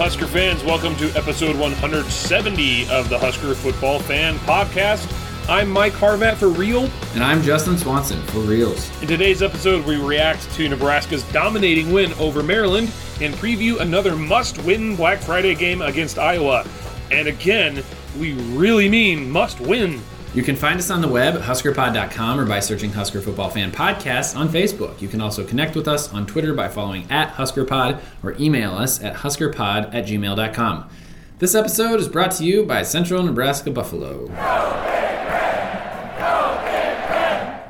Husker fans. Welcome to episode 170 of the Husker Football Fan Podcast. I'm Mike Harvat for Real. And I'm Justin Swanson for Reels. In today's episode, we react to Nebraska's dominating win over Maryland and preview another must win Black Friday game against Iowa. And again, we really mean must win. You can find us on the web at huskerpod.com or by searching Husker Football Fan Podcast on Facebook. You can also connect with us on Twitter by following at HuskerPod or email us at huskerpod at gmail.com. This episode is brought to you by Central Nebraska Buffalo.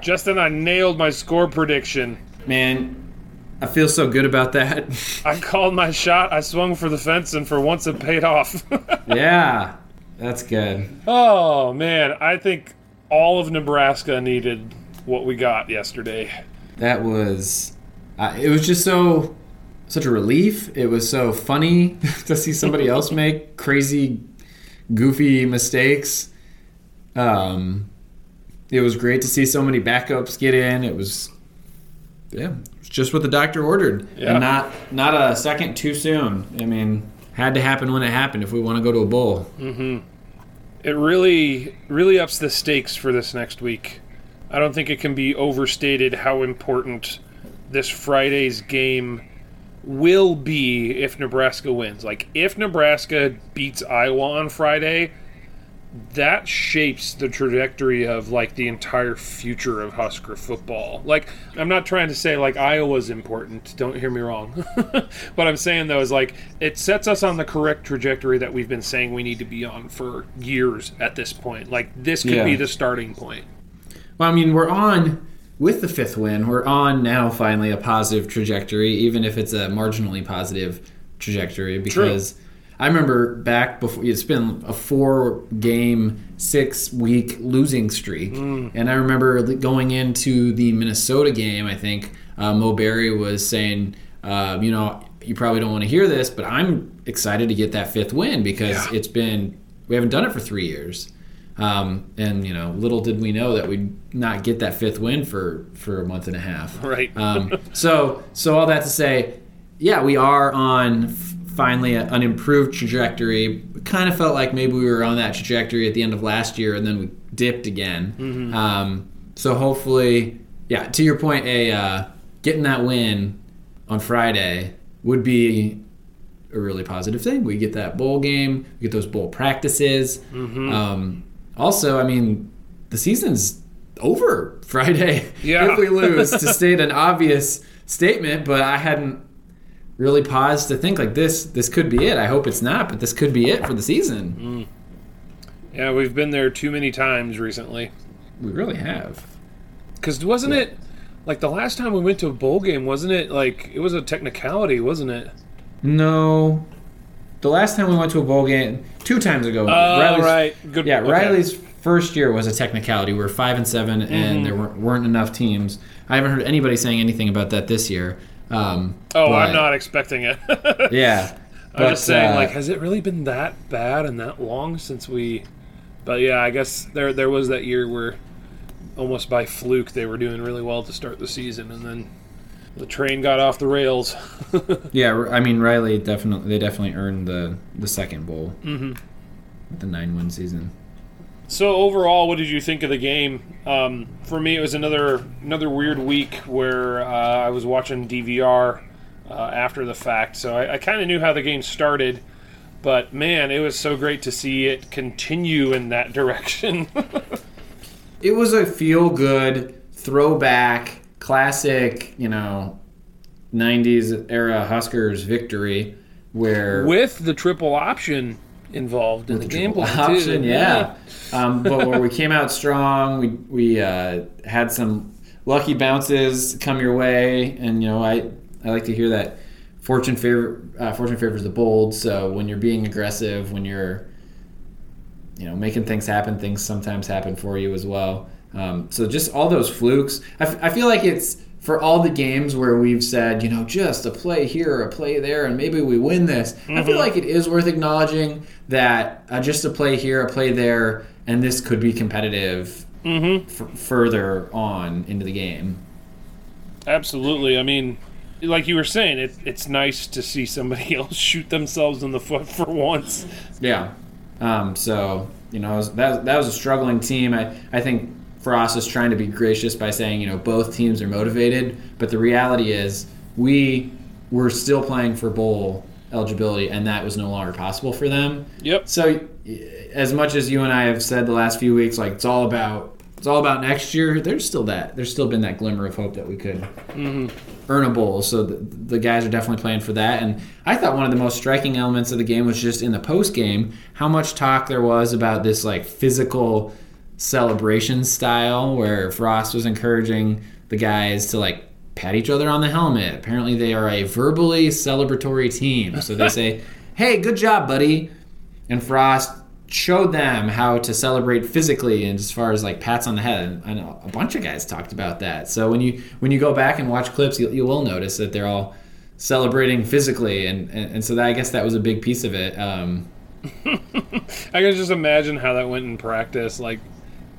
Justin, I nailed my score prediction. Man, I feel so good about that. I called my shot, I swung for the fence, and for once it paid off. yeah, that's good. Oh, man. I think all of Nebraska needed what we got yesterday. That was. Uh, it was just so. Such a relief. It was so funny to see somebody else make crazy, goofy mistakes. Um, it was great to see so many backups get in. It was, yeah, it was just what the doctor ordered, Yeah. and not not a second too soon. I mean, had to happen when it happened if we want to go to a bowl. Mm-hmm. It really, really ups the stakes for this next week. I don't think it can be overstated how important this Friday's game will be if Nebraska wins. Like, if Nebraska beats Iowa on Friday, that shapes the trajectory of like the entire future of Husker football. Like I'm not trying to say like Iowa's important, don't hear me wrong. what I'm saying though is like it sets us on the correct trajectory that we've been saying we need to be on for years at this point. Like this could Yeah. be the starting point. Well, I mean, we're on with the fifth win. We're on now finally a positive trajectory, even if it's a marginally positive trajectory. Because I remember back before it's been a four game, six week losing streak, and I remember going into the Minnesota game. I think uh, Mo Berry was saying, uh, you know. You probably don't want to hear this, but I'm excited to get that fifth win because Yeah. it's been we haven't done it for three years. Um, and you know, little did we know that we'd not get that fifth win for for a month and a half. Right. Um, so so all that to say, yeah, we are on f- finally a, an improved trajectory. Kind of felt like maybe we were on that trajectory at the end of last year, and then we dipped again. Um, so hopefully, yeah. To your point, a uh, getting that win on Friday would be a really positive thing. We get that bowl game, we get those bowl practices. Mm-hmm. Um, also, I mean, the season's over Friday Yeah. if we lose. to state an obvious statement, but I hadn't really paused to think like this. This could be it. I hope it's not, but this could be it for the season. Yeah, we've been there too many times recently. We really have. Cuz wasn't it like the last time we went to a bowl game, wasn't it like it was a technicality, wasn't it? No. The last time we went to a bowl game, two times ago. Oh, right. Good. Yeah, okay. Riley's first year was a technicality. We were five and 7 Mm-hmm. and there weren't, weren't enough teams. I haven't heard anybody saying anything about that this year. Um, Oh, but- I'm not expecting it. Yeah, I'm just saying, uh, like, has it really been that bad and that long since we? But yeah, I guess there there was that year where almost by fluke they were doing really well to start the season, and then the train got off the rails. yeah. I mean, Riley definitely they definitely earned the the second bowl mm-hmm. with the nine win season. So overall, what did you think of the game? Um, for me, it was another another weird week where uh, I was watching DVR uh, after the fact, so I, I kind of knew how the game started. But man, it was so great to see it continue in that direction. It was a feel good throwback, classic, you know, '90s era Huskers victory where with the triple option involved in the, the game plan option, too. yeah. um, but where we came out strong, we we uh, had some lucky bounces come your way, and you know I I like to hear that fortune favor uh, fortune favors the bold. So when you're being aggressive, when you're you know making things happen, things sometimes happen for you as well. Um, so just all those flukes, I, f- I feel like it's for all the games where we've said, you know, just a play here, or a play there, and maybe we win this. I feel like it is worth acknowledging that uh, just a play here, a play there, and this could be competitive f- further on into the game. Absolutely. I mean, like you were saying, it, it's nice to see somebody else shoot themselves in the foot for once. Yeah. Um, so you know that that was a struggling team. I I think Frost is trying to be gracious by saying you know both teams are motivated, but the reality is we were still playing for bowl eligibility, and that was no longer possible for them. Yep. So as much as you and I have said the last few weeks, like it's all about it's all about next year. There's still that. There's still been that glimmer of hope that we could mm-hmm. earn a bowl. So the, the guys are definitely playing for that. And I thought one of the most striking elements of the game was just in the post game how much talk there was about this like physical celebration style where Frost was encouraging the guys to like pat each other on the helmet. Apparently they are a verbally celebratory team. So they say, "Hey, good job, buddy." And Frost showed them how to celebrate physically and as far as like pats on the head and I know a bunch of guys talked about that so when you when you go back and watch clips you, you will notice that they're all celebrating physically and, and, and so that, i guess that was a big piece of it um, I can just imagine how that went in practice. Like,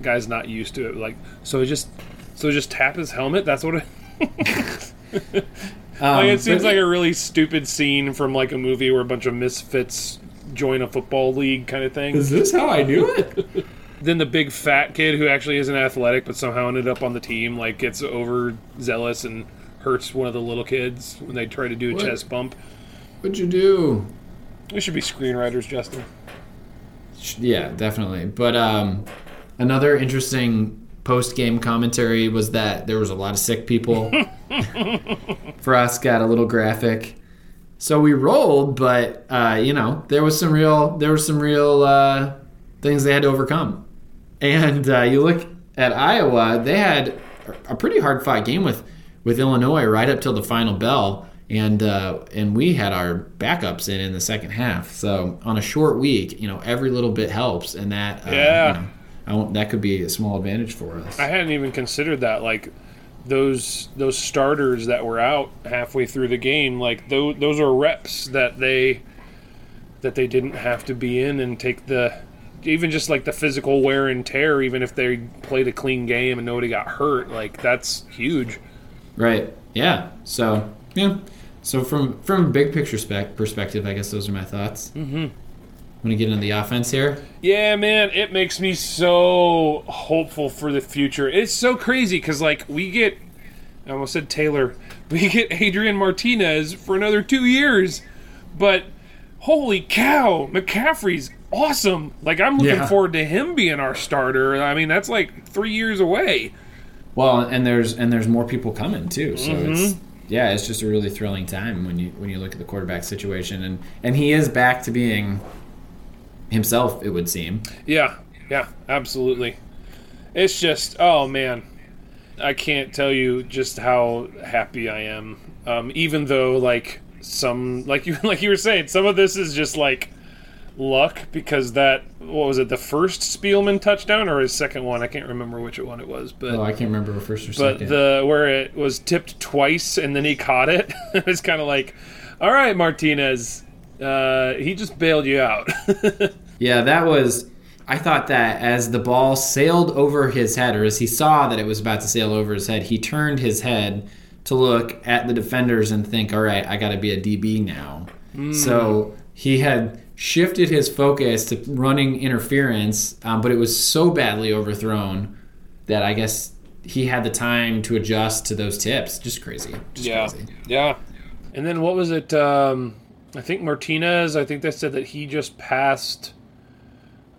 guys not used to it. Like, so just, so just tap his helmet. That's what it. um, like, it seems like a really stupid scene from like a movie where a bunch of misfits join a football league kind of thing. is this how i do it then the big fat kid who actually isn't athletic but somehow ended up on the team like gets overzealous and hurts one of the little kids when they try to do a What? chest bump. what'd you do We should be screenwriters, Justin. Yeah, definitely. But um, another interesting post game commentary was that there was a lot of sick people. Frost got a little graphic. So we rolled, but uh, you know there was some real there were some real uh, things they had to overcome. And uh, you look at Iowa; they had a pretty hard fought game with with Illinois right up till the final bell, and uh, and we had our backups in in the second half. So on a short week, you know every little bit helps, and that uh, Yeah. you know, I won't, that could be a small advantage for us. I hadn't even considered that. Like those those starters that were out halfway through the game, like those those are reps that they that they didn't have to be in and take the even just like the physical wear and tear. Even if they played a clean game and nobody got hurt, like that's huge. Right. Yeah. So yeah. So from from a big picture spec perspective, I guess those are my thoughts. Mm-hmm. Want to get into the offense here? Yeah, man, it makes me so hopeful for the future. It's so crazy because, like, we get, I almost said Taylor, we get Adrian Martinez for another two years, but holy cow, McCaffrey's awesome. Like, I'm looking Yeah. forward to him being our starter. I mean, that's like three years away. Well, and there's and there's more people coming too. So Mm-hmm. it's yeah, it's just a really thrilling time when you when you look at the quarterback situation and and he is back to being himself. It would seem. Yeah, yeah, absolutely. It's just, oh man, I can't tell you just how happy I am. Um, even though, like some, like you, like you were saying, some of this is just like luck because that, what was it, the first Spielman touchdown or his second one? I can't remember which one it was, but. Oh, I can't remember first or second but the where it was tipped twice and then he caught it, it was kind of like, all right, Martinez, uh, he just bailed you out. Yeah, that was. I thought that as the ball sailed over his head, or as he saw that it was about to sail over his head, he turned his head to look at the defenders and think, all right, I got to be a DB now. So he had shifted his focus to running interference, um, but it was so badly overthrown that I guess he had the time to adjust to those tips. Just crazy. Just yeah, crazy. yeah. And then what was it? Um, I think Martinez. I think they said that he just passed.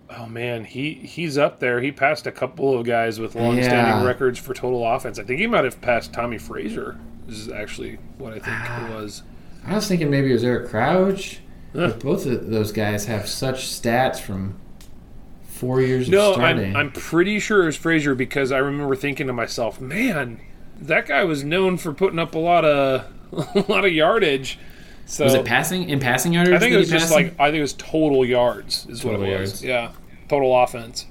Oh man, he he's up there. He passed a couple of guys with long-standing Yeah. records for total offense. I think he might have passed Tommie Frazier. Is actually what I think Ah. it was. I was thinking maybe it was Eric Crouch. Both of those guys have such stats from four years No, of starting. I'm, I'm pretty sure it was Frazier because I remember thinking to myself, man, that guy was known for putting up a lot of a lot of yardage. So was it passing in passing yards? I think it was just like I think it was total yards is Total what it yards. was. Yeah, total offense.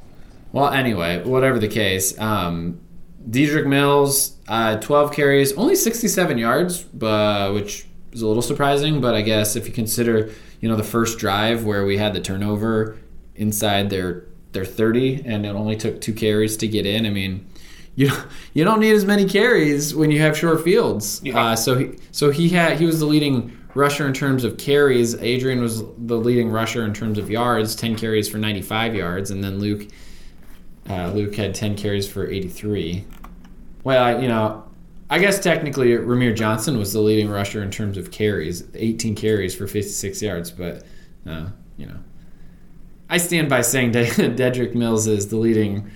Well, anyway, whatever the case, um, Dedrick Mills, uh, 12 carries, only 67 yards, uh, which is a little surprising. But I guess if you consider, you know, the first drive where we had the turnover inside their their 30, and it only took two carries to get in. I mean, you you don't need as many carries when you have short fields. Yeah. Uh, so he so he had he was the leading rusher in terms of carries. Adrian was the leading rusher in terms of yards, 10 carries for 95 yards, and then Luke uh, Luke had 10 carries for 83. Well, I, you know, I guess technically Rahmir Johnson was the leading rusher in terms of carries, 18 carries for 56 yards, but uh, you know, I stand by saying De- Dedrick Mills is the leading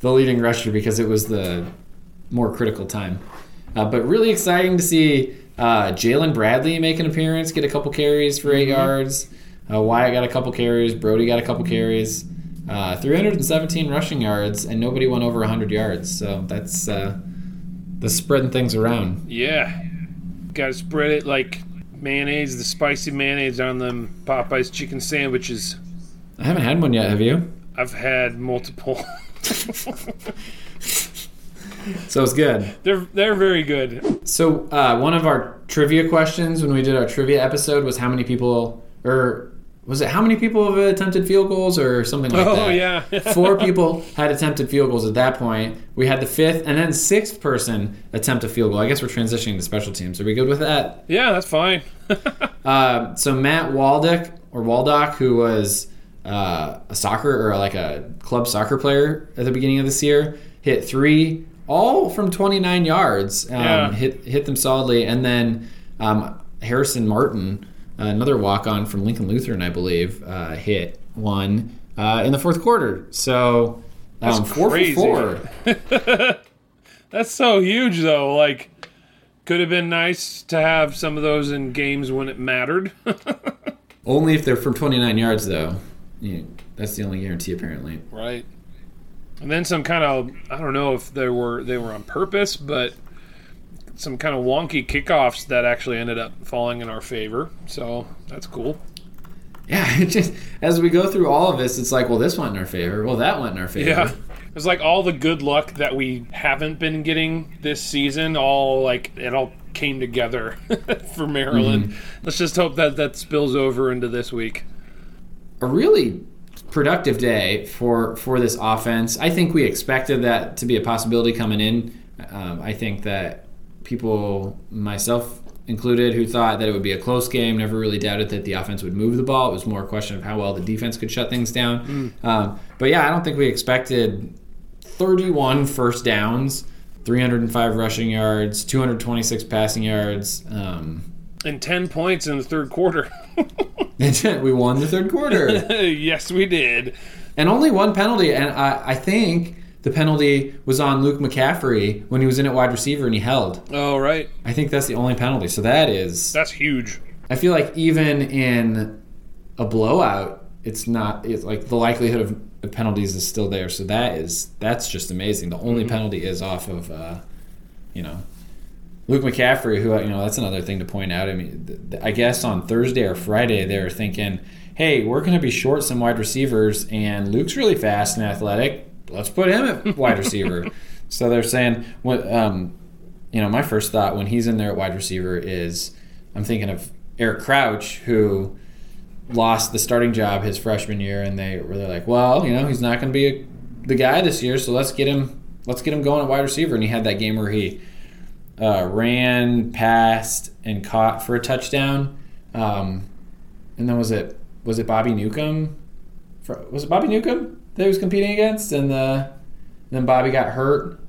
the leading rusher because it was the more critical time. Uh, but really exciting to see uh, Jaylin Bradley make an appearance, get a couple carries for 8 yards. Uh, Wyatt got a couple carries. Brody got a couple carries. Uh, 317 rushing yards, and nobody went over 100 yards. So that's uh, that's spreading things around. Yeah, got to spread it like mayonnaise, the spicy mayonnaise on them Popeyes chicken sandwiches. I haven't had one yet. Have you? I've had multiple. So it's good. they're they're very good. So uh, one of our trivia questions when we did our trivia episode was how many people, or was it how many people have attempted field goals or something like Oh, that? Oh yeah. Four people had attempted field goals at that point. We had the fifth and then sixth person attempt a field goal. I guess we're transitioning to special teams. Are we good with that? Yeah, that's fine. Uh, so Matt Waldick or Waldoch, who was uh, a soccer or like a club soccer player at the beginning of this year, hit three, all from 29 yards. Um, Yeah. Hit hit them solidly, and then um, Harrison Martin, another walk on from Lincoln Lutheran, I believe, uh, hit one uh, in the fourth quarter. So um, That's four crazy. for four. That's so huge, though. Like, could have been nice to have some of those in games when it mattered. Only if they're from 29 yards, though. Yeah, that's the only guarantee, apparently. right. And then some kind of I don't know if they were they were on purpose, but some kind of wonky kickoffs that actually ended up falling in our favor. So that's cool. Yeah, it just as we go through all of this, it's like, well, this went in our favor. Well, that went in our favor. Yeah. It's like all the good luck that we haven't been getting this season, all like it all came together for Maryland. Mm-hmm. Let's just hope that that spills over into this week. A really productive day for for this offense. I think we expected that to be a possibility coming in. Um, I think that people, myself included, who thought that it would be a close game, never really doubted that the offense would move the ball. It was more a question of how well the defense could shut things down. Um, but yeah, I don't think we expected 31 first downs, 305 rushing yards, 226 passing yards. Um, And 10 points in the third quarter. we won the third quarter. yes, we did. and only one penalty. And I, I think the penalty was on Luke McCaffrey when he was in at wide receiver and he held. Oh, right. I think that's the only penalty. So that is. That's huge. I feel like even in a blowout, it's not. It's like the likelihood of of penalties is still there. So that is that's just amazing. The only penalty is off of, uh, you know. Luke McCaffrey, who you know, that's another thing to point out. I mean, th- th- I guess on Thursday or Friday they were thinking, "Hey, we're going to be short some wide receivers, and Luke's really fast and athletic. Let's put him at wide receiver." so they're saying, "What?" Um, you know, my first thought when he's in there at wide receiver is, I'm thinking of Eric Crouch, who lost the starting job his freshman year, and they were they're like, "Well, you know, he's not going to be a, the guy this year, so let's get him, let's get him going at wide receiver." And he had that game where he uh, ran, passed, and caught for a touchdown. Um, and then was it was it Bobby Newcomb? For, was it Bobby Newcomb that he was competing against? And the, then Bobby got hurt.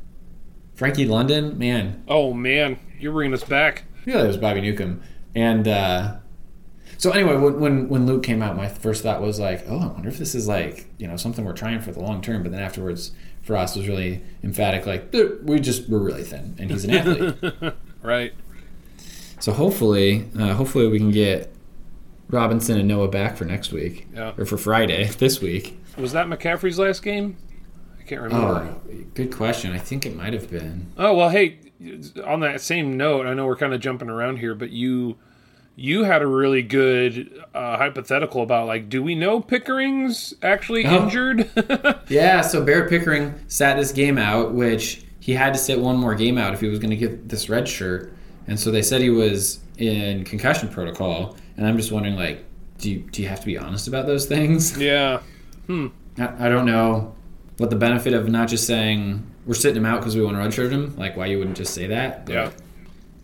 Frankie London, man, Oh, man. You're bringing us back. Like it was Bobby Newcomb. And uh, so anyway, when, when when Luke came out, my first thought was like, oh, I wonder if this is like you know something we're trying for the long term. But then afterwards, Frost was really emphatic, like we just we're really thin, and he's an athlete. Right. So hopefully, uh, hopefully we can get Robinson and Noa back for next week. Yeah. Or for Friday this week. Was that McCaffrey's last game? I can't remember. Oh, good question. I think it might have been. Oh well, hey, on that same note, I know we're kind of jumping around here, but you you had a really good uh, hypothetical about like, do we know Pickering's actually Oh. injured? Yeah, so Barrett Pickering sat this game out, which he had to sit one more game out if he was going to get this red shirt. And so they said he was in concussion protocol. And I'm just wondering, like, do you, do you have to be honest about those things? yeah, I, I don't know what the benefit of not just saying we're sitting him out because we want to redshirt him. Like, why you wouldn't just say that? But yeah.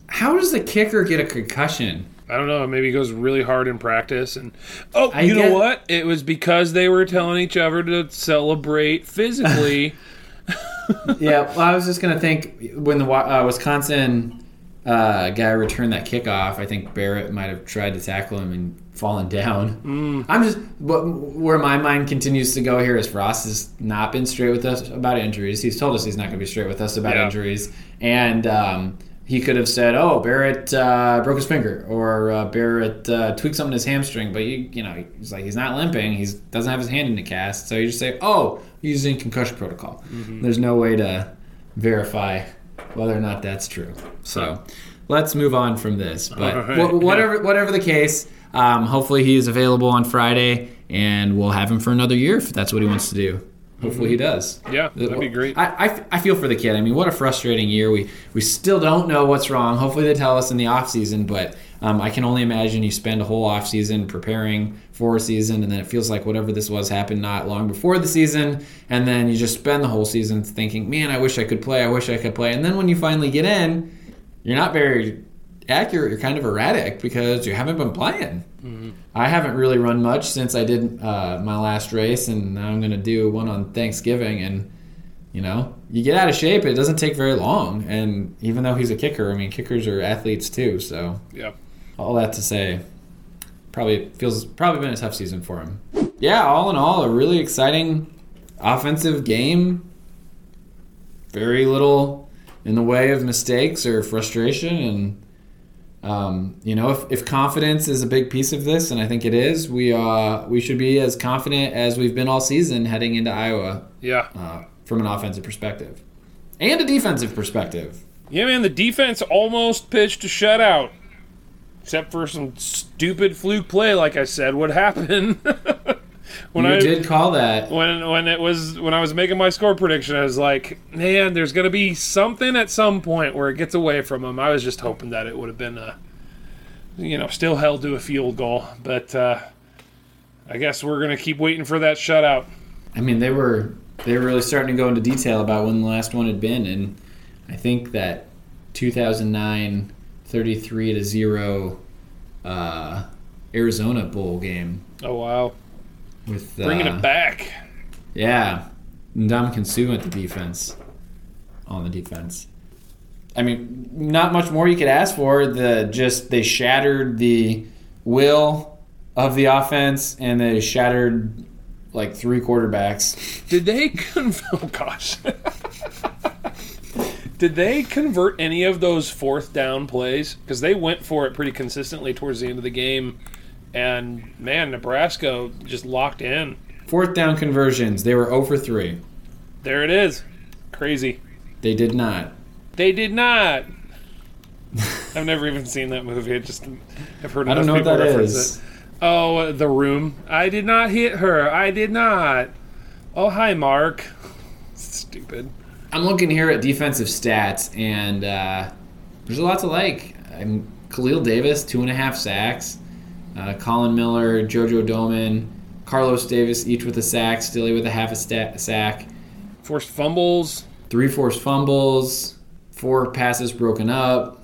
How does the kicker get a concussion? I don't know. Maybe he goes really hard in practice, and oh, I you know what? It was because they were telling each other to celebrate physically. yeah, well, I was just gonna think when the uh, Wisconsin uh, guy returned that kickoff, I think Barrett might have tried to tackle him and fallen down. I'm just what, where my mind continues to go here is Frost has not been straight with us about injuries. He's told us he's not going to be straight with us about Yeah. injuries, and um, he could have said, "Oh, Barrett uh, broke his finger," or uh, "Barrett uh, tweaked something in his hamstring," but you you know he's like he's not limping. He doesn't have his hand in the cast, so you just say, "Oh, he's in concussion protocol." There's no way to verify whether or not that's true. So let's move on from this. But right. wha- whatever whatever the case, um, hopefully he is available on Friday, and we'll have him for another year if that's what he wants to do. Hopefully he does. Yeah, that'd be great. I, I, I feel for the kid. I mean, what a frustrating year. We we still don't know what's wrong. Hopefully they tell us in the off season, but um, I can only imagine you spend a whole off season preparing for a season, and then it feels like whatever this was happened not long before the season, and then you just spend the whole season thinking, man, I wish I could play. I wish I could play, and then when you finally get in, you're not very accurate. You're kind of erratic because you haven't been playing. I haven't really run much since I did uh, my last race, and now I'm going to do one on Thanksgiving. And you know, you get out of shape. It doesn't take very long. And even though he's a kicker, I mean, kickers are athletes too. So yeah. all that to say, probably feels probably been a tough season for him. Yeah, all in all, a really exciting offensive game. Very little in the way of mistakes or frustration, and um, you know, if, if confidence is a big piece of this, and I think it is, we uh, we should be as confident as we've been all season heading into Iowa Yeah. uh, from an offensive perspective and a defensive perspective. Yeah, man, the defense almost pitched a shutout. Except for some stupid fluke play, like I said, would happen. when you I did call that. when when it was when I was making my score prediction, I was like, man, there's gonna be something at some point where it gets away from him. I was just hoping that it would have been a, you know, still held to a field goal, but uh, I guess we're gonna keep waiting for that shutout. I mean, they were they were really starting to go into detail about when the last one had been, and I think that 2009 33 to zero uh, Arizona bowl game Oh wow, with uh, bringing it back. Yeah, Ndamukong Suh at the defense, on the defense. I mean, not much more you could ask for. The just they shattered the will of the offense, and they shattered like three quarterbacks. Did they? Con- oh gosh. Did they convert any of those fourth down plays? Because they went for it pretty consistently towards the end of the game, and man, Nebraska just locked in. Fourth down conversions, they were 0 for 3. There it is. Crazy. They did not. They did not. I've never even seen that movie. I just have heard I don't know what that reference it. Oh, uh, the room. I did not hit her. I did not. Oh, hi, Mark. Stupid. I'm looking here at defensive stats, and uh, there's a lot to like. I'm, Khalil Davis, two and a half sacks. Uh, Collin Miller, JoJo Domann, Carlos Davis, each with a sack. Stille with a half a sta- sack. Forced fumbles. Three forced fumbles. Four passes broken up.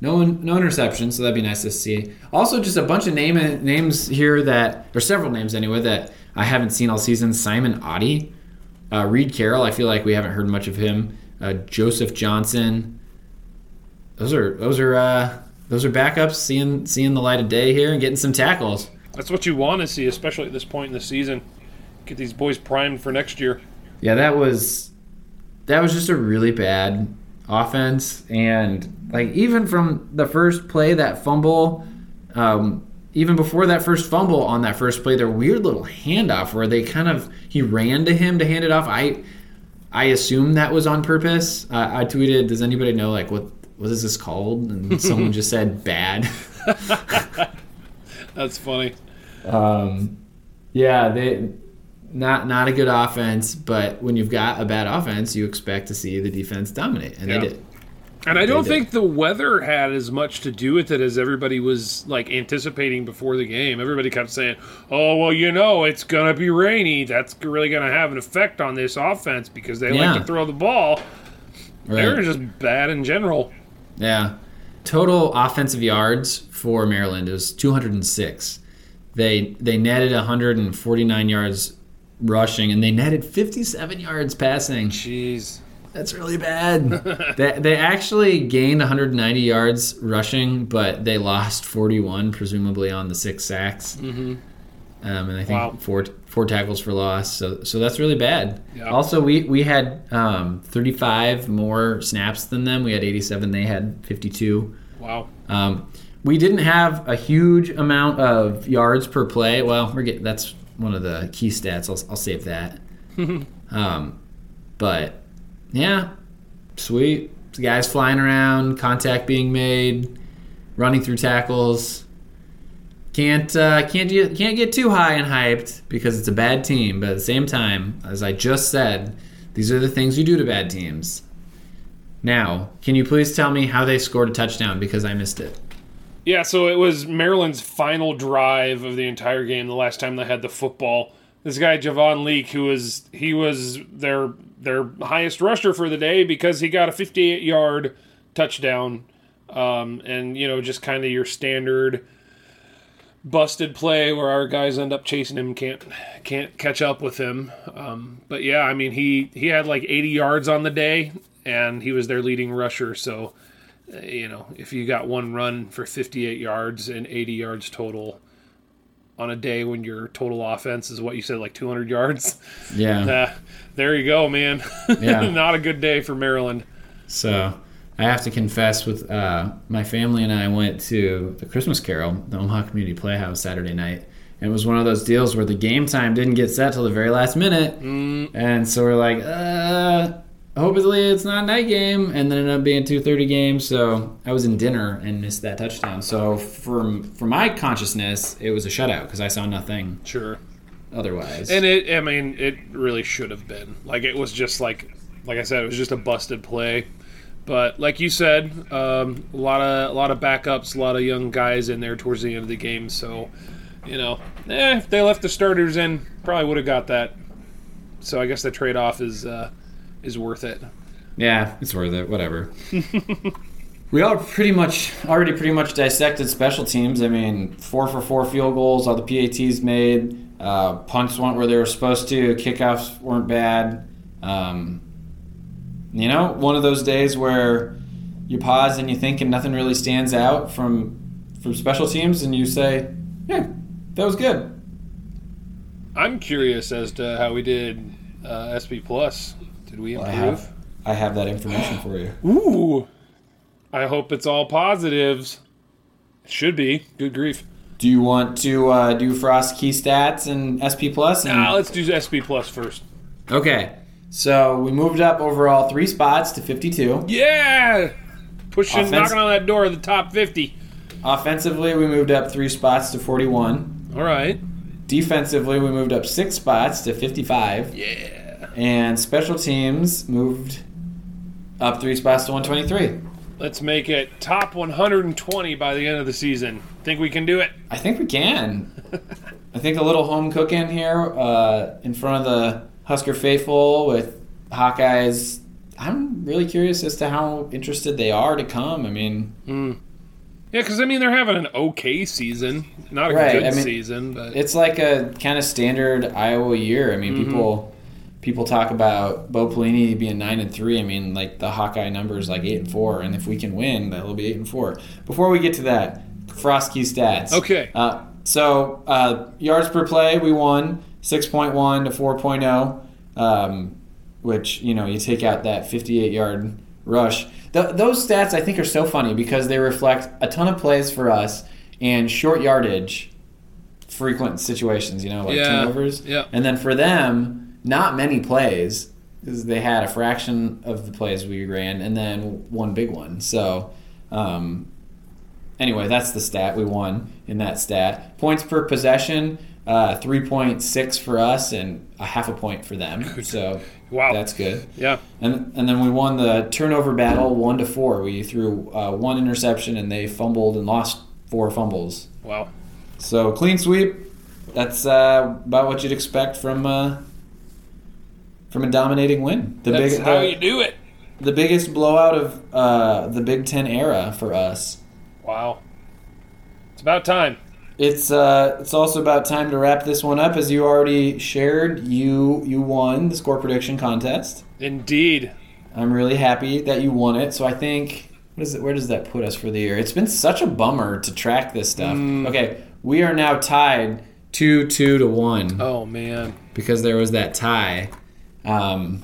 No, no interceptions, so that'd be nice to see. Also, just a bunch of name names here that, or several names anyway, that I haven't seen all season. Simon Oddie, uh, Reed Carroll. I feel like we haven't heard much of him. Uh, Joseph Johnson. Those are those are uh, those are backups seeing seeing the light of day here and getting some tackles. That's what you want to see, especially at this point in the season. Get these boys primed for next year. Yeah, that was that was just a really bad offense, and like even from the first play, that fumble, um, even before that first fumble on that first play, their weird little handoff where they kind of he ran to him to hand it off. I I assume that was on purpose. Uh, I tweeted, "Does anybody know like what what is this called?" And someone just said bad. That's funny. Um, yeah, they not not a good offense, but when you've got a bad offense, you expect to see the defense dominate, and Yeah. they did. And I don't think the weather had as much to do with it as everybody was like anticipating before the game. Everybody kept saying, "Oh, well, you know, it's gonna be rainy. That's really gonna have an effect on this offense because they Yeah. like to throw the ball." They were Right. just bad in general. Yeah. Total offensive yards for Maryland is 206. They they netted 149 yards rushing, and they netted 57 yards passing. Jeez. That's really bad. they, they actually gained 190 yards rushing, but they lost 41, presumably on the six sacks. Mm-hmm. Um, and I think Wow. four four tackles for loss. So so that's really bad. Yeah. Also, we we had um, 35 more snaps than them. We had 87. They had 52. Wow. Um, we didn't have a huge amount of yards per play. Well, we're getting that's one of the key stats. I'll, I'll save that. um, but yeah, sweet. Guys flying around, contact being made, running through tackles. Can't uh, can't get, can't get too high and hyped because it's a bad team. But at the same time, as I just said, these are the things you do to bad teams. Now, can you please tell me how they scored a touchdown because I missed it? Yeah, so it was Maryland's final drive of the entire game. The last time they had the football, this guy Javon Leake, who was he was their their highest rusher for the day because he got a 58 yard touchdown, um, and you know just kind of your standard busted play where our guys end up chasing him can't can't catch up with him. Um, but yeah, I mean he he had like 80 yards on the day, and he was their leading rusher. So uh, you know, if you got one run for 58 yards and 80 yards total on a day when your total offense is what you said, like 200 yards, Yeah. uh, there you go, man. Yeah. Not a good day for Maryland. So I have to confess, with uh, my family and I went to the Christmas Carol, the Omaha Community Playhouse Saturday night. And it was one of those deals where the game time didn't get set till the very last minute. And so we're like, uh, hopefully it's not a night game. And then it ended up being a 2.30 game. So I was in dinner and missed that touchdown. So for, from my consciousness, it was a shutout because I saw nothing Sure. otherwise. And it, I mean, it really should have been. Like, it was just like, like I said, it was just a busted play. But like you said, um, a lot of a lot of backups, a lot of young guys in there towards the end of the game. So, you know, eh, if they left the starters in, probably would have got that. So I guess the trade off is uh, is worth it. Yeah, it's worth it. Whatever. we all pretty much already pretty much dissected special teams. I mean, four for four field goals, all the PATs made. Uh, punts went where they were supposed to. Kickoffs weren't bad. Um, you know, one of those days where you pause and you think, and nothing really stands out from from special teams, and you say, "Yeah, that was good." I'm curious as to how we did uh, SP Plus. Did we I improve? have I have that information for you. Ooh, I hope it's all positives. It should be. Good grief. Do you want to uh, do Frost key stats and SP plus? And- Ah, let's do SP Plus first. Okay, so we moved up overall three spots to 52. Yeah, pushing, Offense- knocking on that door of the top fifty. Offensively, we moved up three spots to 41. All right. Defensively, we moved up six spots to 55. Yeah. And special teams moved up three spots to 123. Let's make it top 120 by the end of the season. Think we can do it? I think we can. I think a little home cooking here uh, in front of the Husker faithful with Hawkeyes. I'm really curious as to how interested they are to come. I mean, Yeah, because I mean they're having an okay season, not a Right, good I mean, season, but it's like a kind of standard Iowa year. I mean, people people talk about Bo Pelini being nine and three. I mean, like the Hawkeye number is like eight and four, and if we can win, that'll be eight and four. Before we get to that, Frosky stats. Okay. Uh, so uh, yards per play, we won six point one to 4.0, um, which you know you take out that fifty eight yard rush. Th- those stats I think are so funny because they reflect a ton of plays for us and short yardage, frequent situations. You know, like Yeah, turnovers. yeah. And then for them, not many plays because they had a fraction of the plays we ran, and then one big one. So. Um, anyway, that's the stat we won in that stat. Points per possession, uh, three point six for us and a half a point for them. So Wow. that's good. Yeah. And and then we won the turnover battle one to four. We threw uh, one interception and they fumbled and lost four fumbles. Wow. So clean sweep. That's uh, about what you'd expect from uh, from a dominating win. The That's big how the, you do it. the biggest blowout of uh, the Big Ten era for us. Wow. It's about time. It's uh, it's also about time to wrap this one up. As you already shared, you you won the score prediction contest. Indeed. I'm really happy that you won it. So I think what is it? Where does that put us for the year? It's been such a bummer to track this stuff. Okay, we are now tied two two to one Oh man. because there was that tie, um,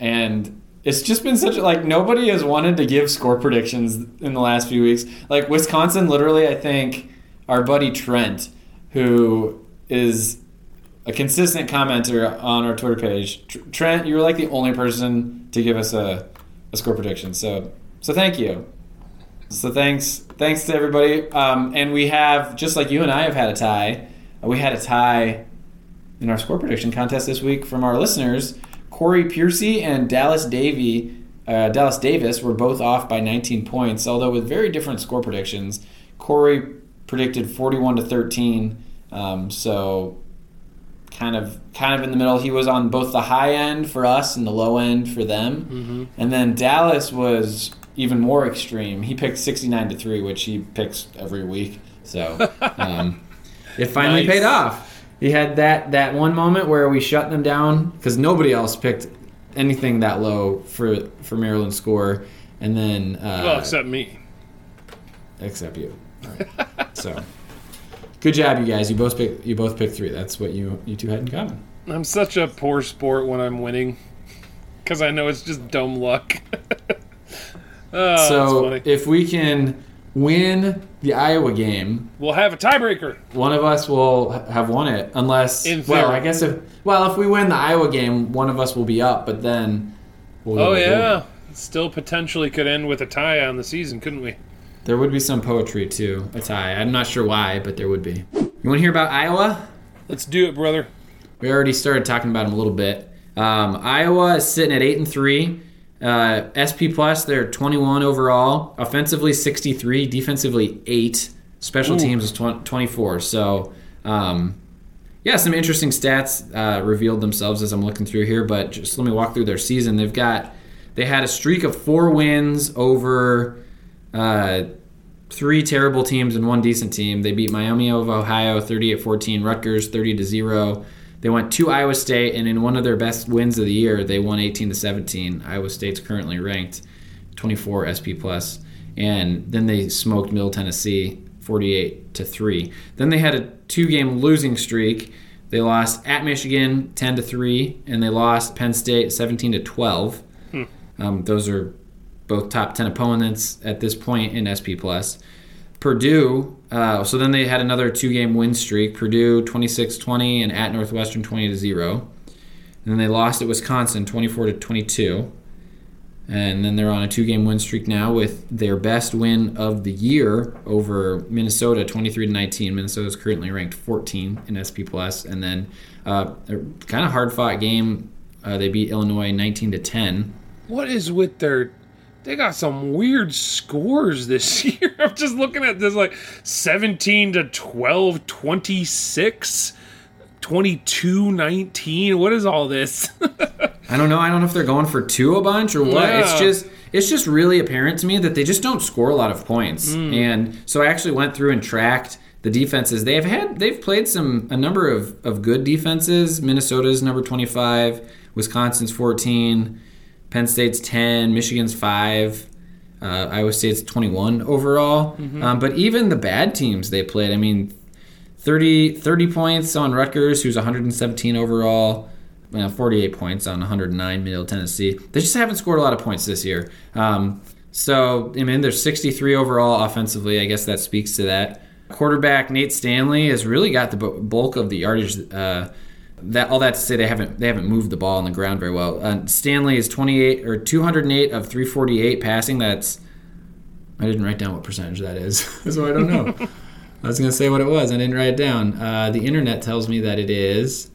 and it's just been such a, like nobody has wanted to give score predictions in the last few weeks. Like Wisconsin, literally, I think our buddy Trent, who is a consistent commenter on our Twitter page, Tr- Trent, you were like the only person to give us a, a score prediction. So so thank you. So thanks thanks to everybody. Um, and we have just like you and I have had a tie. We had a tie in our score prediction contest this week from our listeners. Corey Piercy and Dallas Davy, uh, Dallas Davis were both off by 19 points, although with very different score predictions. Corey predicted 41 to 13, um, so kind of kind of in the middle. He was on both the high end for us and the low end for them. And then Dallas was even more extreme. He picked 69 to 3, which he picks every week. So um, it finally Nice. paid off. He had that that one moment where we shut them down because nobody else picked anything that low for for Maryland score, and then uh, well, except me. except you. So good job, you guys. You both pick you both picked three. That's what you you two had in common. I'm such a poor sport when I'm winning. Because I know it's just dumb luck. oh, so if we can win the Iowa game, We'll have a tiebreaker. one of us will have won it. Unless, In well, theory. I guess if well, if we win the Iowa game, one of us will be up. But then, we'll Oh, yeah. Still potentially could end with a tie on the season, couldn't we? There would be some poetry too. I'm not sure why, but there would be. You want to hear about Iowa? Let's do it, brother. We already started talking about them a little bit. Um, Iowa is sitting at eight and three. Uh, SP plus, they're 21 overall. Offensively, 63. Defensively, eight. Special Ooh. teams is 20, 24. So, um, yeah, some interesting stats uh, revealed themselves as I'm looking through here. But just let me walk through their season. They've got they had a streak of four wins over uh, three terrible teams and one decent team. They beat Miami of Ohio 38-14, Rutgers 30 to 0. They went to Iowa State and in one of their best wins of the year, they won 18 to 17. Iowa State's currently ranked 24 SP plus. And then they smoked Middle Tennessee 48 to 3. Then they had a two-game losing streak. They lost at Michigan 10 to 3 and they lost Penn State 17 to 12. Um, those are both top 10 opponents at this point in SP plus. Purdue, uh, so then they had another two game win streak. Purdue 26 20 and at Northwestern 20 to 0. And then they lost at Wisconsin 24 to 22. And then they're on a two game win streak now with their best win of the year over Minnesota 23 to 19. Minnesota is currently ranked 14 in SP plus. And then uh, a kind of hard fought game. Uh, they beat Illinois 19 to 10. What is with their. They got some weird scores this year. I'm just looking at this like 17 to 12, 26, 22, 19. What is all this? I don't know. I don't know if they're going for two a bunch or what. It's just it's just really apparent to me that they just don't score a lot of points. Hmm. And so I actually went through and tracked the defenses. They have had they've played some a number of, of good defenses. Minnesota's number 25, Wisconsin's 14, Penn State's 10, Michigan's 5. Uh, Iowa State's 21 overall. Mm-hmm. Um, but even the bad teams they played, I mean, 30, 30 points on Rutgers, who's 117 overall. Well, 48 points on 109 Middle Tennessee. They just haven't scored a lot of points this year. Um, so, I mean, they're 63 overall offensively. I guess that speaks to that. quarterback Nate Stanley has really got the bulk of the yardage. Uh, that all that to say they haven't they haven't moved the ball on the ground very well. Uh, Stanley is 28 or 208 of 348 passing. That's I didn't write down what percentage that is, so I don't know. I was gonna say what it was. I didn't write it down. Uh, the internet tells me that it is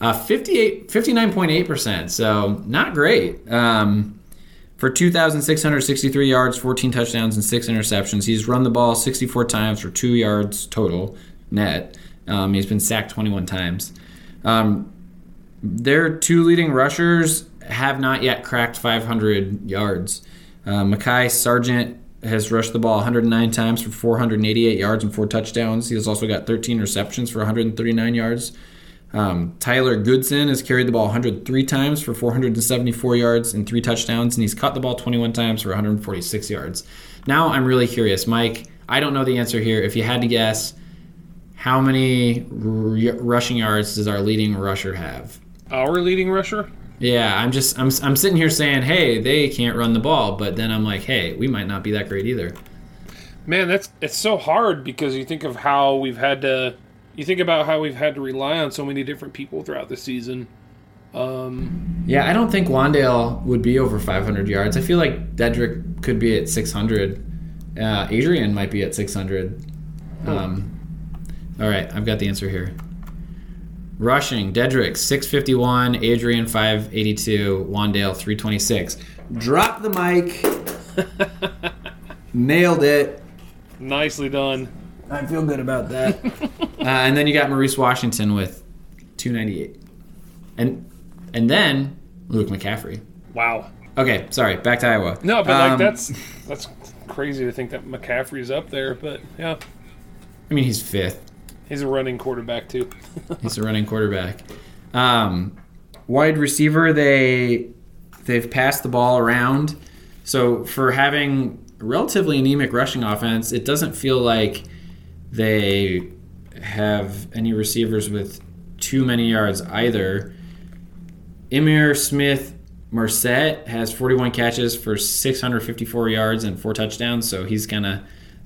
uh, 58, 59.8 percent. So not great. Um, for 2,663 yards, 14 touchdowns, and six interceptions. He's run the ball 64 times for two yards total net. Um, he's been sacked 21 times. Um, their two leading rushers have not yet cracked 500 yards. Uh, Mekhi Sargent has rushed the ball 109 times for 488 yards and four touchdowns. He has also got 13 receptions for 139 yards. Um, Tyler Goodson has carried the ball 103 times for 474 yards and three touchdowns, and he's caught the ball 21 times for 146 yards. Now I'm really curious, Mike. I don't know the answer here. If you had to guess, how many r- rushing yards does our leading rusher have? Our leading rusher? Yeah, I'm just I'm I'm sitting here saying, hey, they can't run the ball, but then I'm like, hey, we might not be that great either. Man, that's it's so hard because you think of how we've had to you think about how we've had to rely on so many different people throughout the season. Um, yeah, I don't think Wan'Dale would be over 500 yards. I feel like Dedrick could be at 600. Uh, Adrian might be at 600. Um, all right, I've got the answer here. Rushing, Dedrick 651, Adrian 582, Wan'Dale 326. Drop the mic. Nailed it. Nicely done. I feel good about that. uh, and then you got Maurice Washington with 298. And and then Luke McCaffrey. Wow. Okay, sorry. Back to Iowa. No, but um, like that's that's crazy to think that McCaffrey's up there, but yeah. I mean, he's fifth. He's a running quarterback too. he's a running quarterback. Um, wide receiver, they they've passed the ball around. So for having relatively anemic rushing offense, it doesn't feel like they have any receivers with too many yards either. Ihmir Smith Marsette has 41 catches for 654 yards and four touchdowns, so he's kind of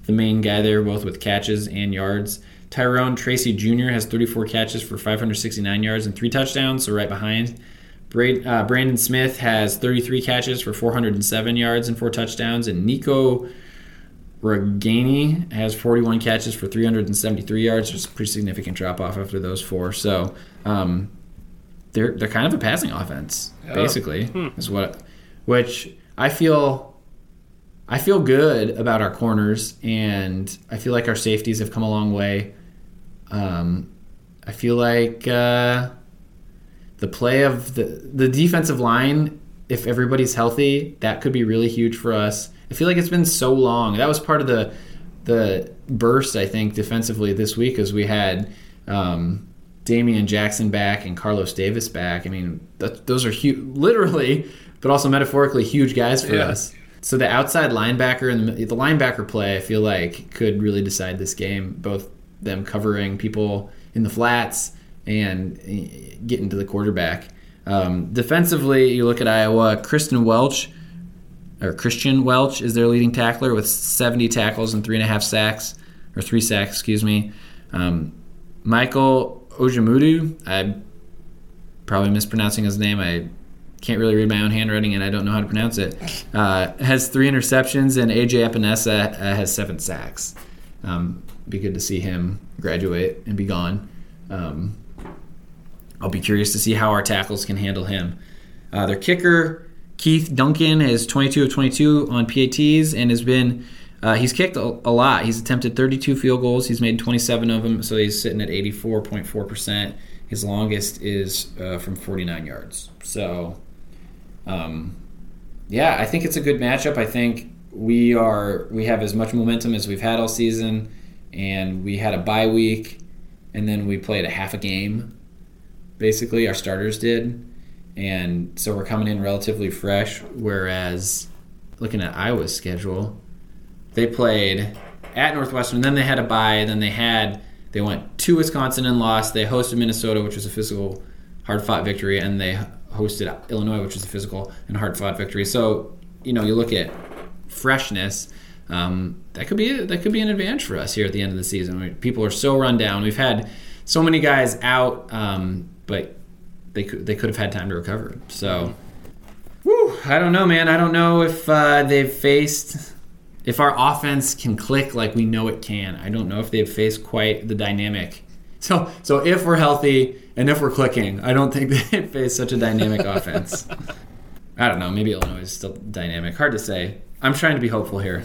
the main guy there, both with catches and yards. Tyrone Tracy Jr. has 34 catches for 569 yards and three touchdowns, so right behind. Uh, Brandon Smith has 33 catches for 407 yards and four touchdowns, and Nico Ragaini has 41 catches for 373 yards. There's a pretty significant drop off after those four. So um, they're they're kind of a passing offense, basically, hmm. is what. Which I feel I feel good about our corners, and I feel like our safeties have come a long way. Um, I feel like uh, the play of the the defensive line, if everybody's healthy, that could be really huge for us. I feel like it's been so long. That was part of the the burst I think defensively this week as we had um, Damian Jackson back and Carlos Davis back. I mean, those are huge, literally, but also metaphorically huge guys for yeah. us. So the outside linebacker and the, the linebacker play, I feel like, could really decide this game. Both them covering people in the flats and eh, getting to the quarterback. Um, defensively, you look at Iowa, Kristen Welch or Christian Welch is their leading tackler with 70 tackles and three and a half sacks, or three sacks, excuse me. Um, Michael Ojemudu, I'm probably mispronouncing his name. I can't really read my own handwriting and I don't know how to pronounce it. Uh, has three interceptions, and AJ Epenesa uh, has seven sacks. Um, be good to see him graduate and be gone. Um, I'll be curious to see how our tackles can handle him. Uh, their kicker Keith Duncan is 22 of 22 on PATs and has been uh, he's kicked a, a, lot. He's attempted 32 field goals. He's made 27 of them, so he's sitting at 84.4 percent. His longest is uh, from 49 yards. So, um, yeah, I think it's a good matchup. I think we are we have as much momentum as we've had all season, and we had a bye week, and then we played a half a game. Basically, our starters did and so we're coming in relatively fresh. Whereas looking at Iowa's schedule, they played at Northwestern, then they had a bye, then they had they went to Wisconsin and lost. They hosted Minnesota, which was a physical, hard fought victory, and they hosted Illinois, which was a physical and hard fought victory. So you know you look at freshness. um, that could be a, that could be an advantage for us here at the end of the season. I mean, people are so run down. We've had so many guys out, um, but they could they could have had time to recover. So, whew, I don't know, man. I don't know if uh, they've faced if our offense can click like we know it can. I don't know if they've faced quite the dynamic. So, so if we're healthy and if we're clicking, I don't think they face such a dynamic offense. I don't know. Maybe Illinois is still dynamic. Hard to say. I'm trying to be hopeful here.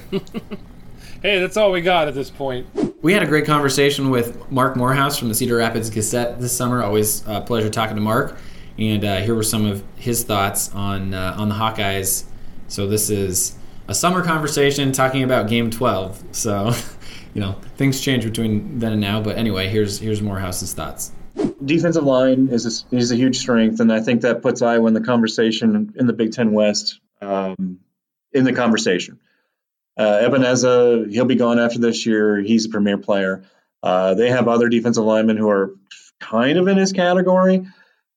Hey, that's all we got at this point. We had a great conversation with Marc Morehouse from the Cedar Rapids Gazette this summer. Always a pleasure talking to Marc. And uh, here were some of his thoughts on uh, on the Hawkeyes. So this is a summer conversation talking about Game 12. So, you know, things change between then and now. But anyway, here's here's Morehouse's thoughts. Defensive line is a, is a huge strength, and I think that puts Iowa in the conversation in the Big Ten West. Um, in the conversation. Uh, Epenesa, he'll be gone after this year. He's a premier player. Uh, they have other defensive linemen who are kind of in his category.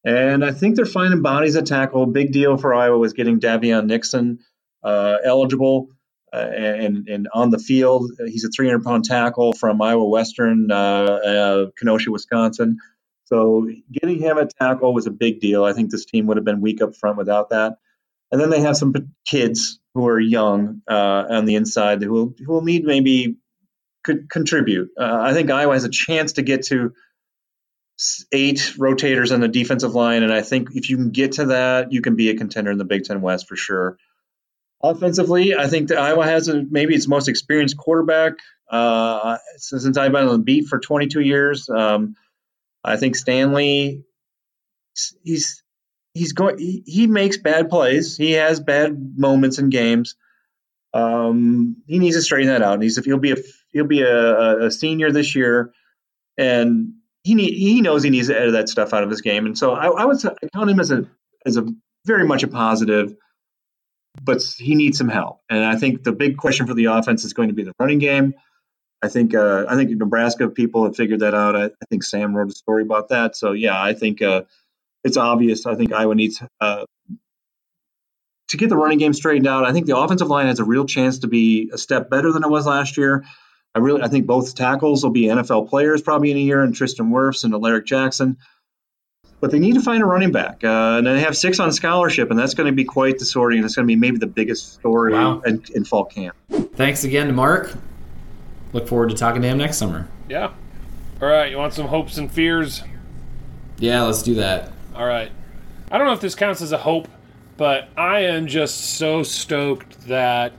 And I think they're finding bodies at tackle. Big deal for Iowa was getting Daviyon Nixon uh, eligible uh, and, and on the field. He's a 300 pound tackle from Iowa Western, uh, uh, Kenosha, Wisconsin. So getting him at tackle was a big deal. I think this team would have been weak up front without that. And then they have some kids who are young uh, on the inside who will, who will need maybe could contribute. Uh, I think Iowa has a chance to get to eight rotators on the defensive line, and I think if you can get to that, you can be a contender in the Big Ten West for sure. Offensively, I think that Iowa has a, maybe its most experienced quarterback uh, since I've been on the beat for 22 years. Um, I think Stanley, he's he's going. He, makes bad plays. He has bad moments in games. Um, he needs to straighten that out. He's he'll be a he'll be a, a senior this year, and he need, he knows he needs to edit that stuff out of his game. And so I, I would count him as a as a very much a positive, but he needs some help. And I think the big question for the offense is going to be the running game. I think uh, I think Nebraska people have figured that out. I, I, think Sam wrote a story about that. So yeah, I think uh, it's obvious. I think Iowa needs uh, to get the running game straightened out. I think the offensive line has a real chance to be a step better than it was last year. I really, I think both tackles will be NFL players probably in a year, and Tristan Wirfs and Alaric Jackson. But they need to find a running back, uh, and they have six on scholarship, and that's going to be quite the sorting. And it's going to be maybe the biggest story wow. in, in fall camp. Thanks again to Marc. Look forward to talking to him next summer. Yeah. All right. You want some hopes and fears? Yeah, let's do that. All right. I don't know if this counts as a hope, but I am just so stoked that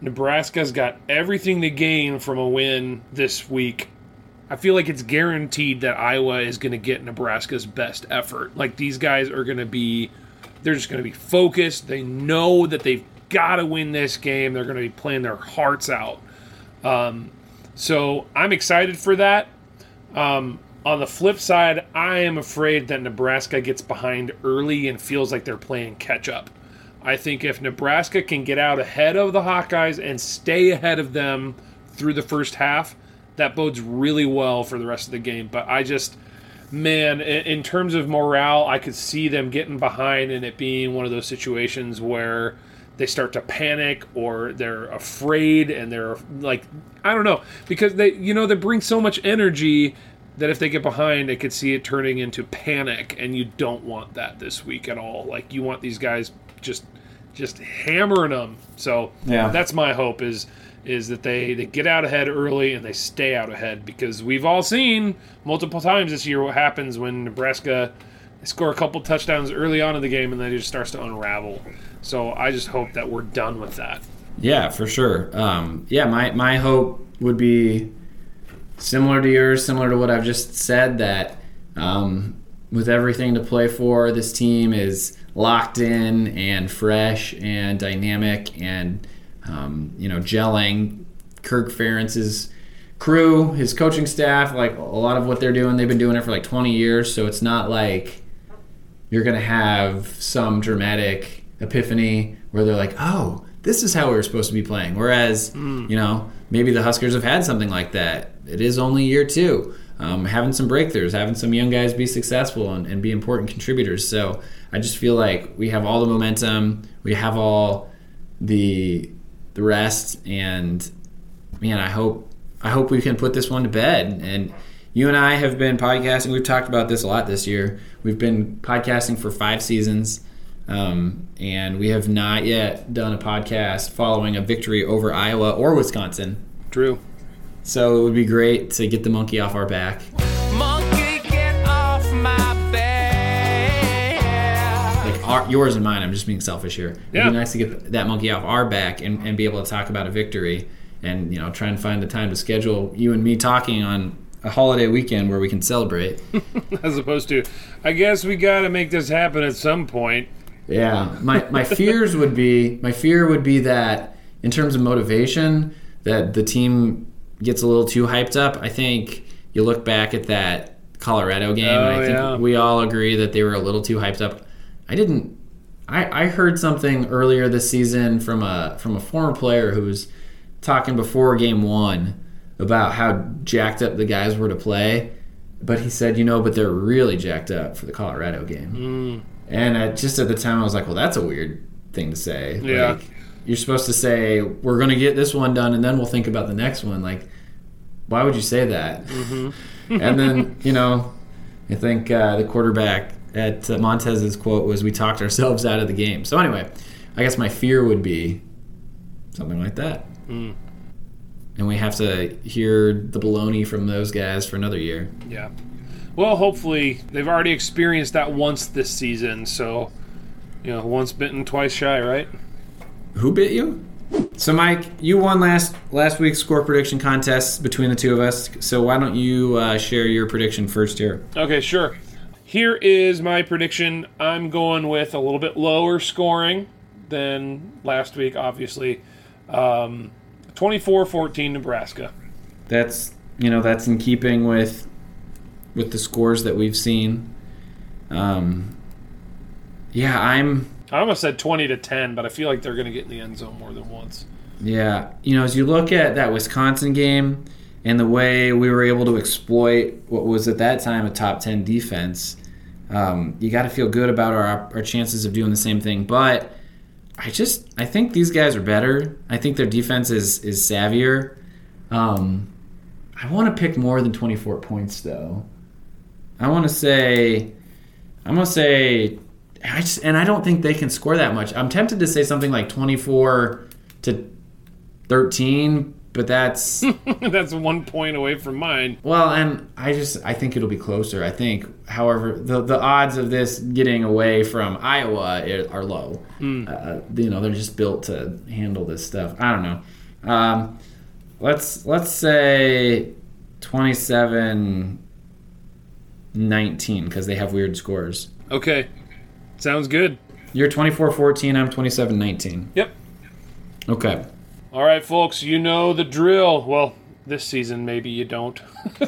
Nebraska's got everything to gain from a win this week. I feel like it's guaranteed that Iowa is going to get Nebraska's best effort. Like these guys are going to be they're just going to be focused. They know that they've got to win this game. They're going to be playing their hearts out. Um, so I'm excited for that. Um, on the flip side, I am afraid that Nebraska gets behind early and feels like they're playing catch up. I think if Nebraska can get out ahead of the Hawkeyes and stay ahead of them through the first half, that bodes really well for the rest of the game. But I just, man, in terms of morale, I could see them getting behind and it being one of those situations where they start to panic or they're afraid and they're like I don't know because they you know they bring so much energy that if they get behind, I could see it turning into panic, and you don't want that this week at all. Like you want these guys just just hammering them. So yeah. that's my hope is is that they, they get out ahead early and they stay out ahead because we've all seen multiple times this year what happens when Nebraska score a couple touchdowns early on in the game and then it just starts to unravel. So I just hope that we're done with that. Yeah, for sure. Um, yeah, my, my hope would be similar to yours, similar to what I've just said, that um, with everything to play for, this team is locked in and fresh and dynamic and, um, you know, gelling. Kirk Ferentz's crew, his coaching staff, like a lot of what they're doing, they've been doing it for like 20 years. So it's not like you're going to have some dramatic epiphany where they're like, oh, this is how we are supposed to be playing. Whereas, mm. you know, maybe the Huskers have had something like that. It is only year two. Um, having some breakthroughs, having some young guys be successful and, and, be important contributors. So I just feel like we have all the momentum, we have all the the rest. And man, I hope I hope we can put this one to bed. And you and I have been podcasting. We've talked about this a lot this year. We've been podcasting for five seasons. Um, and we have not yet done a podcast following a victory over Iowa or Wisconsin. True. So it would be great to get the monkey off our back. Monkey, get off my back. Like our, yours and mine. I'm just being selfish here. It'd Yeah. be nice to get that monkey off our back and, and be able to talk about a victory and you know try and find the time to schedule you and me talking on a holiday weekend where we can celebrate. As opposed to, I guess we got to make this happen at some point. Yeah, my my fears would be my fear would be that in terms of motivation that the team gets a little too hyped up. I think you look back at that Colorado game, and Oh, I think yeah. we all agree that they were a little too hyped up. I didn't. I, I heard something earlier this season from a from a former player who was talking before game one about how jacked up the guys were to play, but he said, you know, but they're really jacked up for the Colorado game. Mm. And I, just at the time, I was like, well, that's a weird thing to say. Yeah. Like, you're supposed to say, we're going to get this one done and then we'll think about the next one. Like, why would you say that? Mm-hmm. and then, you know, I think uh, the quarterback at uh, Montez's quote was, we talked ourselves out of the game. So, anyway, I guess my fear would be something like that. Mm. And we have to hear the baloney from those guys for another year. Yeah. Well, hopefully they've already experienced that once this season, so you know, once bitten, twice shy, right? Who bit you? So, Mike, you won last last week's score prediction contest between the two of us. So, why don't you uh, share your prediction first here? Okay, sure. Here is my prediction. I'm going with a little bit lower scoring than last week, obviously. Um, 24-14 Nebraska. That's you know that's in keeping with with the scores that we've seen. Um, yeah, I'm. I almost said 20 to 10, but I feel like they're going to get in the end zone more than once. Yeah, you know, as you look at that Wisconsin game and the way we were able to exploit what was at that time a top 10 defense, um, you got to feel good about our, our chances of doing the same thing. But I just, I think these guys are better. I think their defense is, is savvier. Um, I want to pick more than 24 points, though. I want to say, I'm going to say, I just, and I don't think they can score that much. I'm tempted to say something like 24 to 13, but that's That's one point away from mine. well, and I just I think it'll be closer. I think, however, the the odds of this getting away from Iowa are low. Uh, you know, they're just built to handle this stuff. I don't know. Um, let's let's say 27 19 because they have weird scores. Okay. Sounds good. You're 24 14, I'm 27 19. Yep. Okay. All right, folks, you know the drill. Well, this season maybe you don't.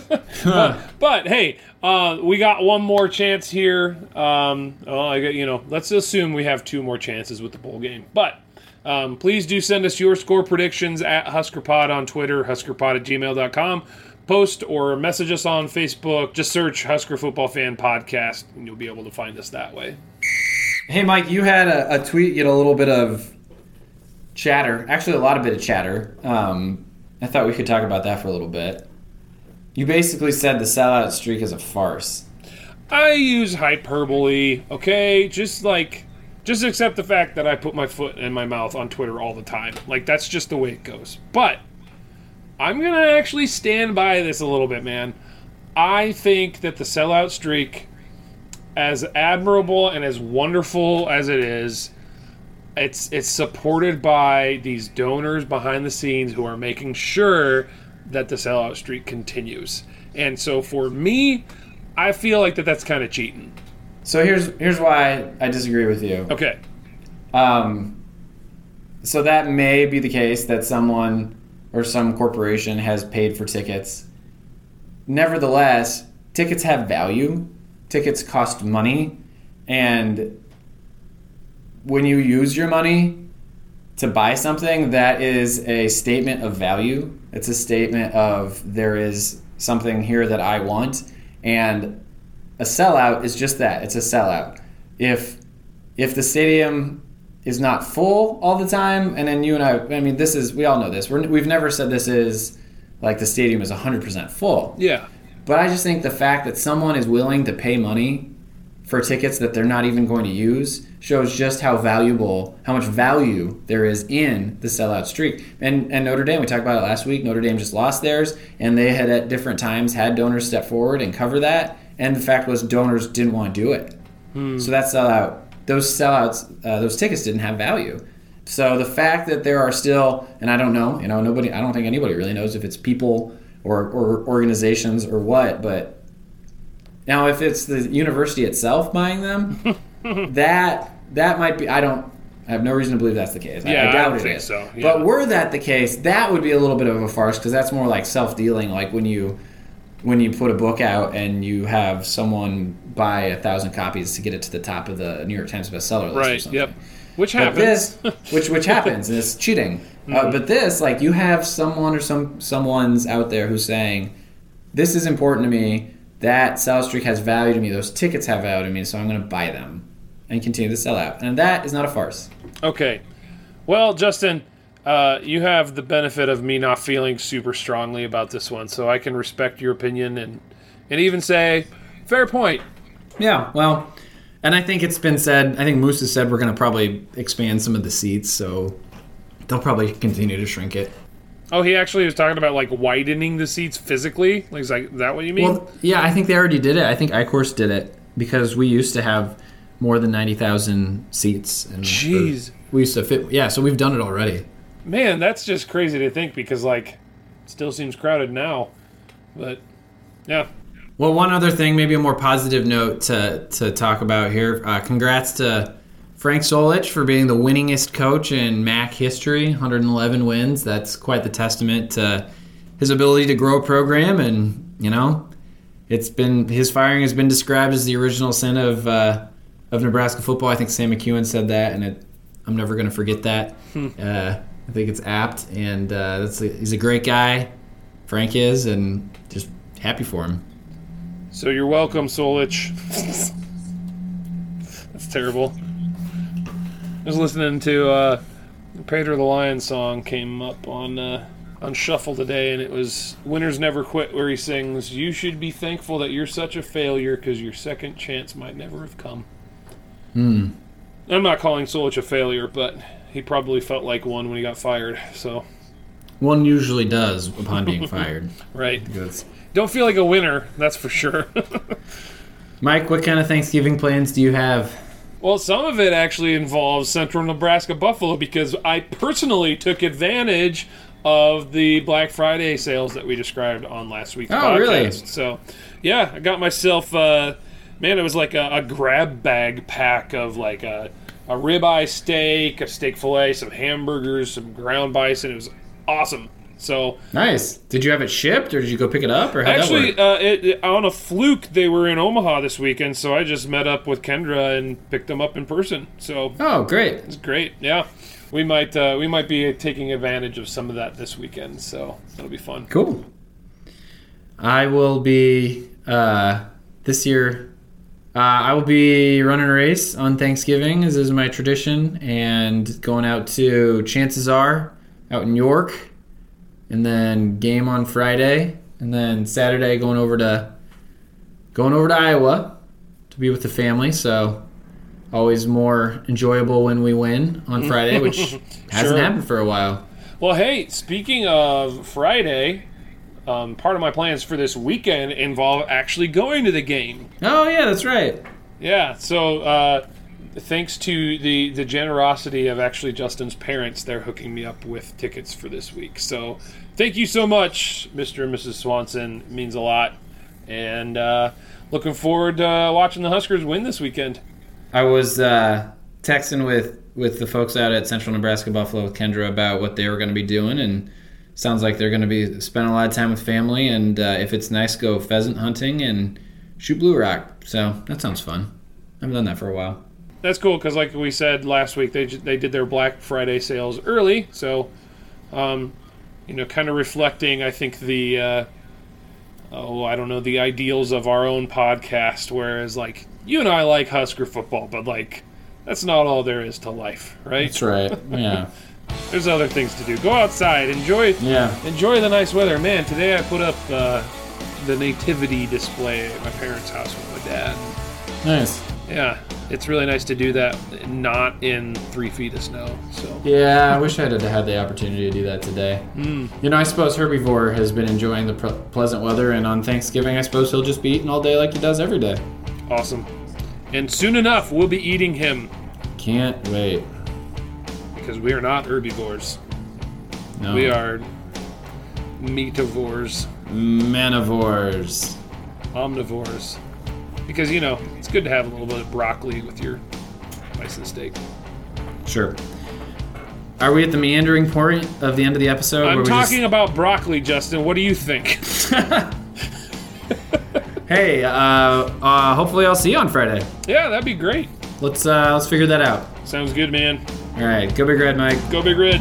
but, but, hey, uh, we got one more chance here. Um, well, I got you know. Let's assume we have two more chances with the bowl game. But um, please do send us your score predictions at HuskerPod on Twitter, HuskerPod at gmail.com. Post or message us on Facebook. Just search Husker Football Fan Podcast, and you'll be able to find us that way. Hey, Mike, you had a, a tweet get a little bit of chatter. Actually, a lot of bit of chatter. Um, I thought we could talk about that for a little bit. You basically said the sellout streak is a farce. I use hyperbole, okay? Just like, just accept the fact that I put my foot in my mouth on Twitter all the time. Like, that's just the way it goes. But, I'm gonna actually stand by this a little bit, man. I think that the sellout streak, as admirable and as wonderful as it is, it's it's supported by these donors behind the scenes who are making sure that the sellout streak continues. And so for me, I feel like that that's kind of cheating. So here's here's why I disagree with you. Okay. Um, so that may be the case that someone or some corporation has paid for tickets. Nevertheless, tickets have value. Tickets cost money, and when you use your money to buy something, that is a statement of value. It's a statement of there is something here that I want, and a sellout is just that. It's a sellout. If if the stadium is not full all the time. And then you and I, I mean, this is we all know this. We're, we've never said this is like the stadium is 100% full. Yeah. But I just think the fact that someone is willing to pay money for tickets that they're not even going to use shows just how valuable, how much value there is in the sellout streak. And and Notre Dame, we talked about it last week. Notre Dame just lost theirs, and they had at different times had donors step forward and cover that. And the fact was, donors didn't want to do it. So that sellout, those sellouts, uh, those tickets didn't have value. So the fact that there are still, and I don't know, you know, nobody, I don't think anybody really knows if it's people or, or organizations or what, but now if it's the university itself buying them, that that might be. I don't. I have no reason to believe that's the case. Yeah, I, I doubt don't it think is. so, yeah. But were that the case, that would be a little bit of a farce because that's more like self dealing. Like when you when you put a book out and you have someone buy a thousand copies to get it to the top of the New York Times bestseller list. or Right. something. Yep. Which happens. this, which which happens, and it's cheating. Uh, but this, like, you have someone or some someone's out there who's saying, "This is important to me. That South Streak has value to me. Those tickets have value to me, so I'm going to buy them and continue to sell out." And that is not a farce. Okay. Well, Justin, uh, you have the benefit of me not feeling super strongly about this one, so I can respect your opinion and and even say, fair point. Yeah, well, and I think it's been said. I think Moos has said we're going to probably expand some of the seats, so they'll probably continue to shrink it. Oh, he actually was talking about like widening the seats physically. Like, is that, what you mean? Well, yeah, I think they already did it. I think iCourse did it because we used to have more than ninety thousand seats. And Jeez. we used to fit. Yeah, so we've done it already. Man, that's just crazy to think because like, it still seems crowded now, but yeah. Well, one other thing, maybe a more positive note to to talk about here. Uh, congrats to Frank Solich for being the winningest coach in MAC history, 111 wins. That's quite the testament to his ability to grow a program, and you know, it's been his firing has been described as the original sin of uh, of Nebraska football. I think Sam McKewon said that, and it, I'm never going to forget that. Uh, I think it's apt, and uh, that's a, he's a great guy. Frank is, and just happy for him. So you're welcome, Solich. That's terrible. I was listening to uh, Pedro the Lion song came up on uh, on shuffle today, and it was "Winners Never Quit," where he sings, "You should be thankful that you're such a failure because your second chance might never have come." Hmm. I'm not calling Solich a failure, but he probably felt like one when he got fired. So One usually does upon being fired. right, That's- don't feel like a winner. That's for sure. Mike, what kind of Thanksgiving plans do you have? Well, some of it actually involves Central Nebraska Buffalo because I personally took advantage of the Black Friday sales that we described on last week's Oh, podcast. really? So, yeah, I got myself, uh, man, it was like a, a grab bag pack of like a, a ribeye steak, a steak fillet, some hamburgers, some ground bison. It was awesome. So, Nice. Did you have it shipped, or did you go pick it up, or how Actually, that uh, it, it- on a fluke, they were in Omaha this weekend, so I just met up with Kendra and picked them up in person. So Oh, great. it's great. Yeah, we might uh, we might be taking advantage of some of that this weekend. So that'll be fun. Cool. I will be uh, this year. Uh, I will be running a race on Thanksgiving, as is my tradition, and going out to Chances R out in York, and then game on Friday, and then Saturday going over to going over to Iowa to be with the family. So always more enjoyable when we win on Friday, which hasn't Sure. happened for a while. Well, hey, speaking of Friday, um, part of my plans for this weekend involve actually going to the game. Oh yeah, that's right. Yeah, so uh, thanks to the the generosity of actually Justin's parents, they're hooking me up with tickets for this week. So thank you so much, Mr. and Mrs. Swanson. It means a lot, and uh, looking forward to uh, watching the Huskers win this weekend. I was uh, texting with with the folks out at Central Nebraska Buffalo with Kendra about what they were going to be doing, and sounds like they're going to be spending a lot of time with family. And uh, if it's nice, go pheasant hunting and shoot blue rock. So that sounds fun. I haven't done that for a while. That's cool because, like we said last week, they they did their Black Friday sales early, so um, you know, kind of reflecting, I think the uh, oh, I don't know, the ideals of our own podcast. Whereas, like you and I like Husker football, but like that's not all there is to life, right? That's right. Yeah. There's other things to do. Go outside, enjoy Yeah. enjoy the nice weather. Man, today I put up uh, the nativity display at my parents' house with my dad. Nice. Yeah, it's really nice to do that, not in three feet of snow. So Yeah, I wish I had had the opportunity to do that today. Hmm. You know, I suppose Herbivore has been enjoying the pre- pleasant weather, and on Thanksgiving, I suppose he'll just be eating all day like he does every day. awesome. And soon enough, we'll be eating him Can't wait. because we are not herbivores. No. We are meativores, manivores. omnivores. Because you know it's good to have a little bit of broccoli with your bison steak. Sure. Are we at the meandering point of the end of the episode? I'm we just- talking about broccoli, Justin. What do you think? Hey, uh, uh, hopefully I'll see you on Friday. yeah, that'd be great. Let's uh, let's figure that out. Sounds good, man. All right, go big red, Mike. Go Big Red.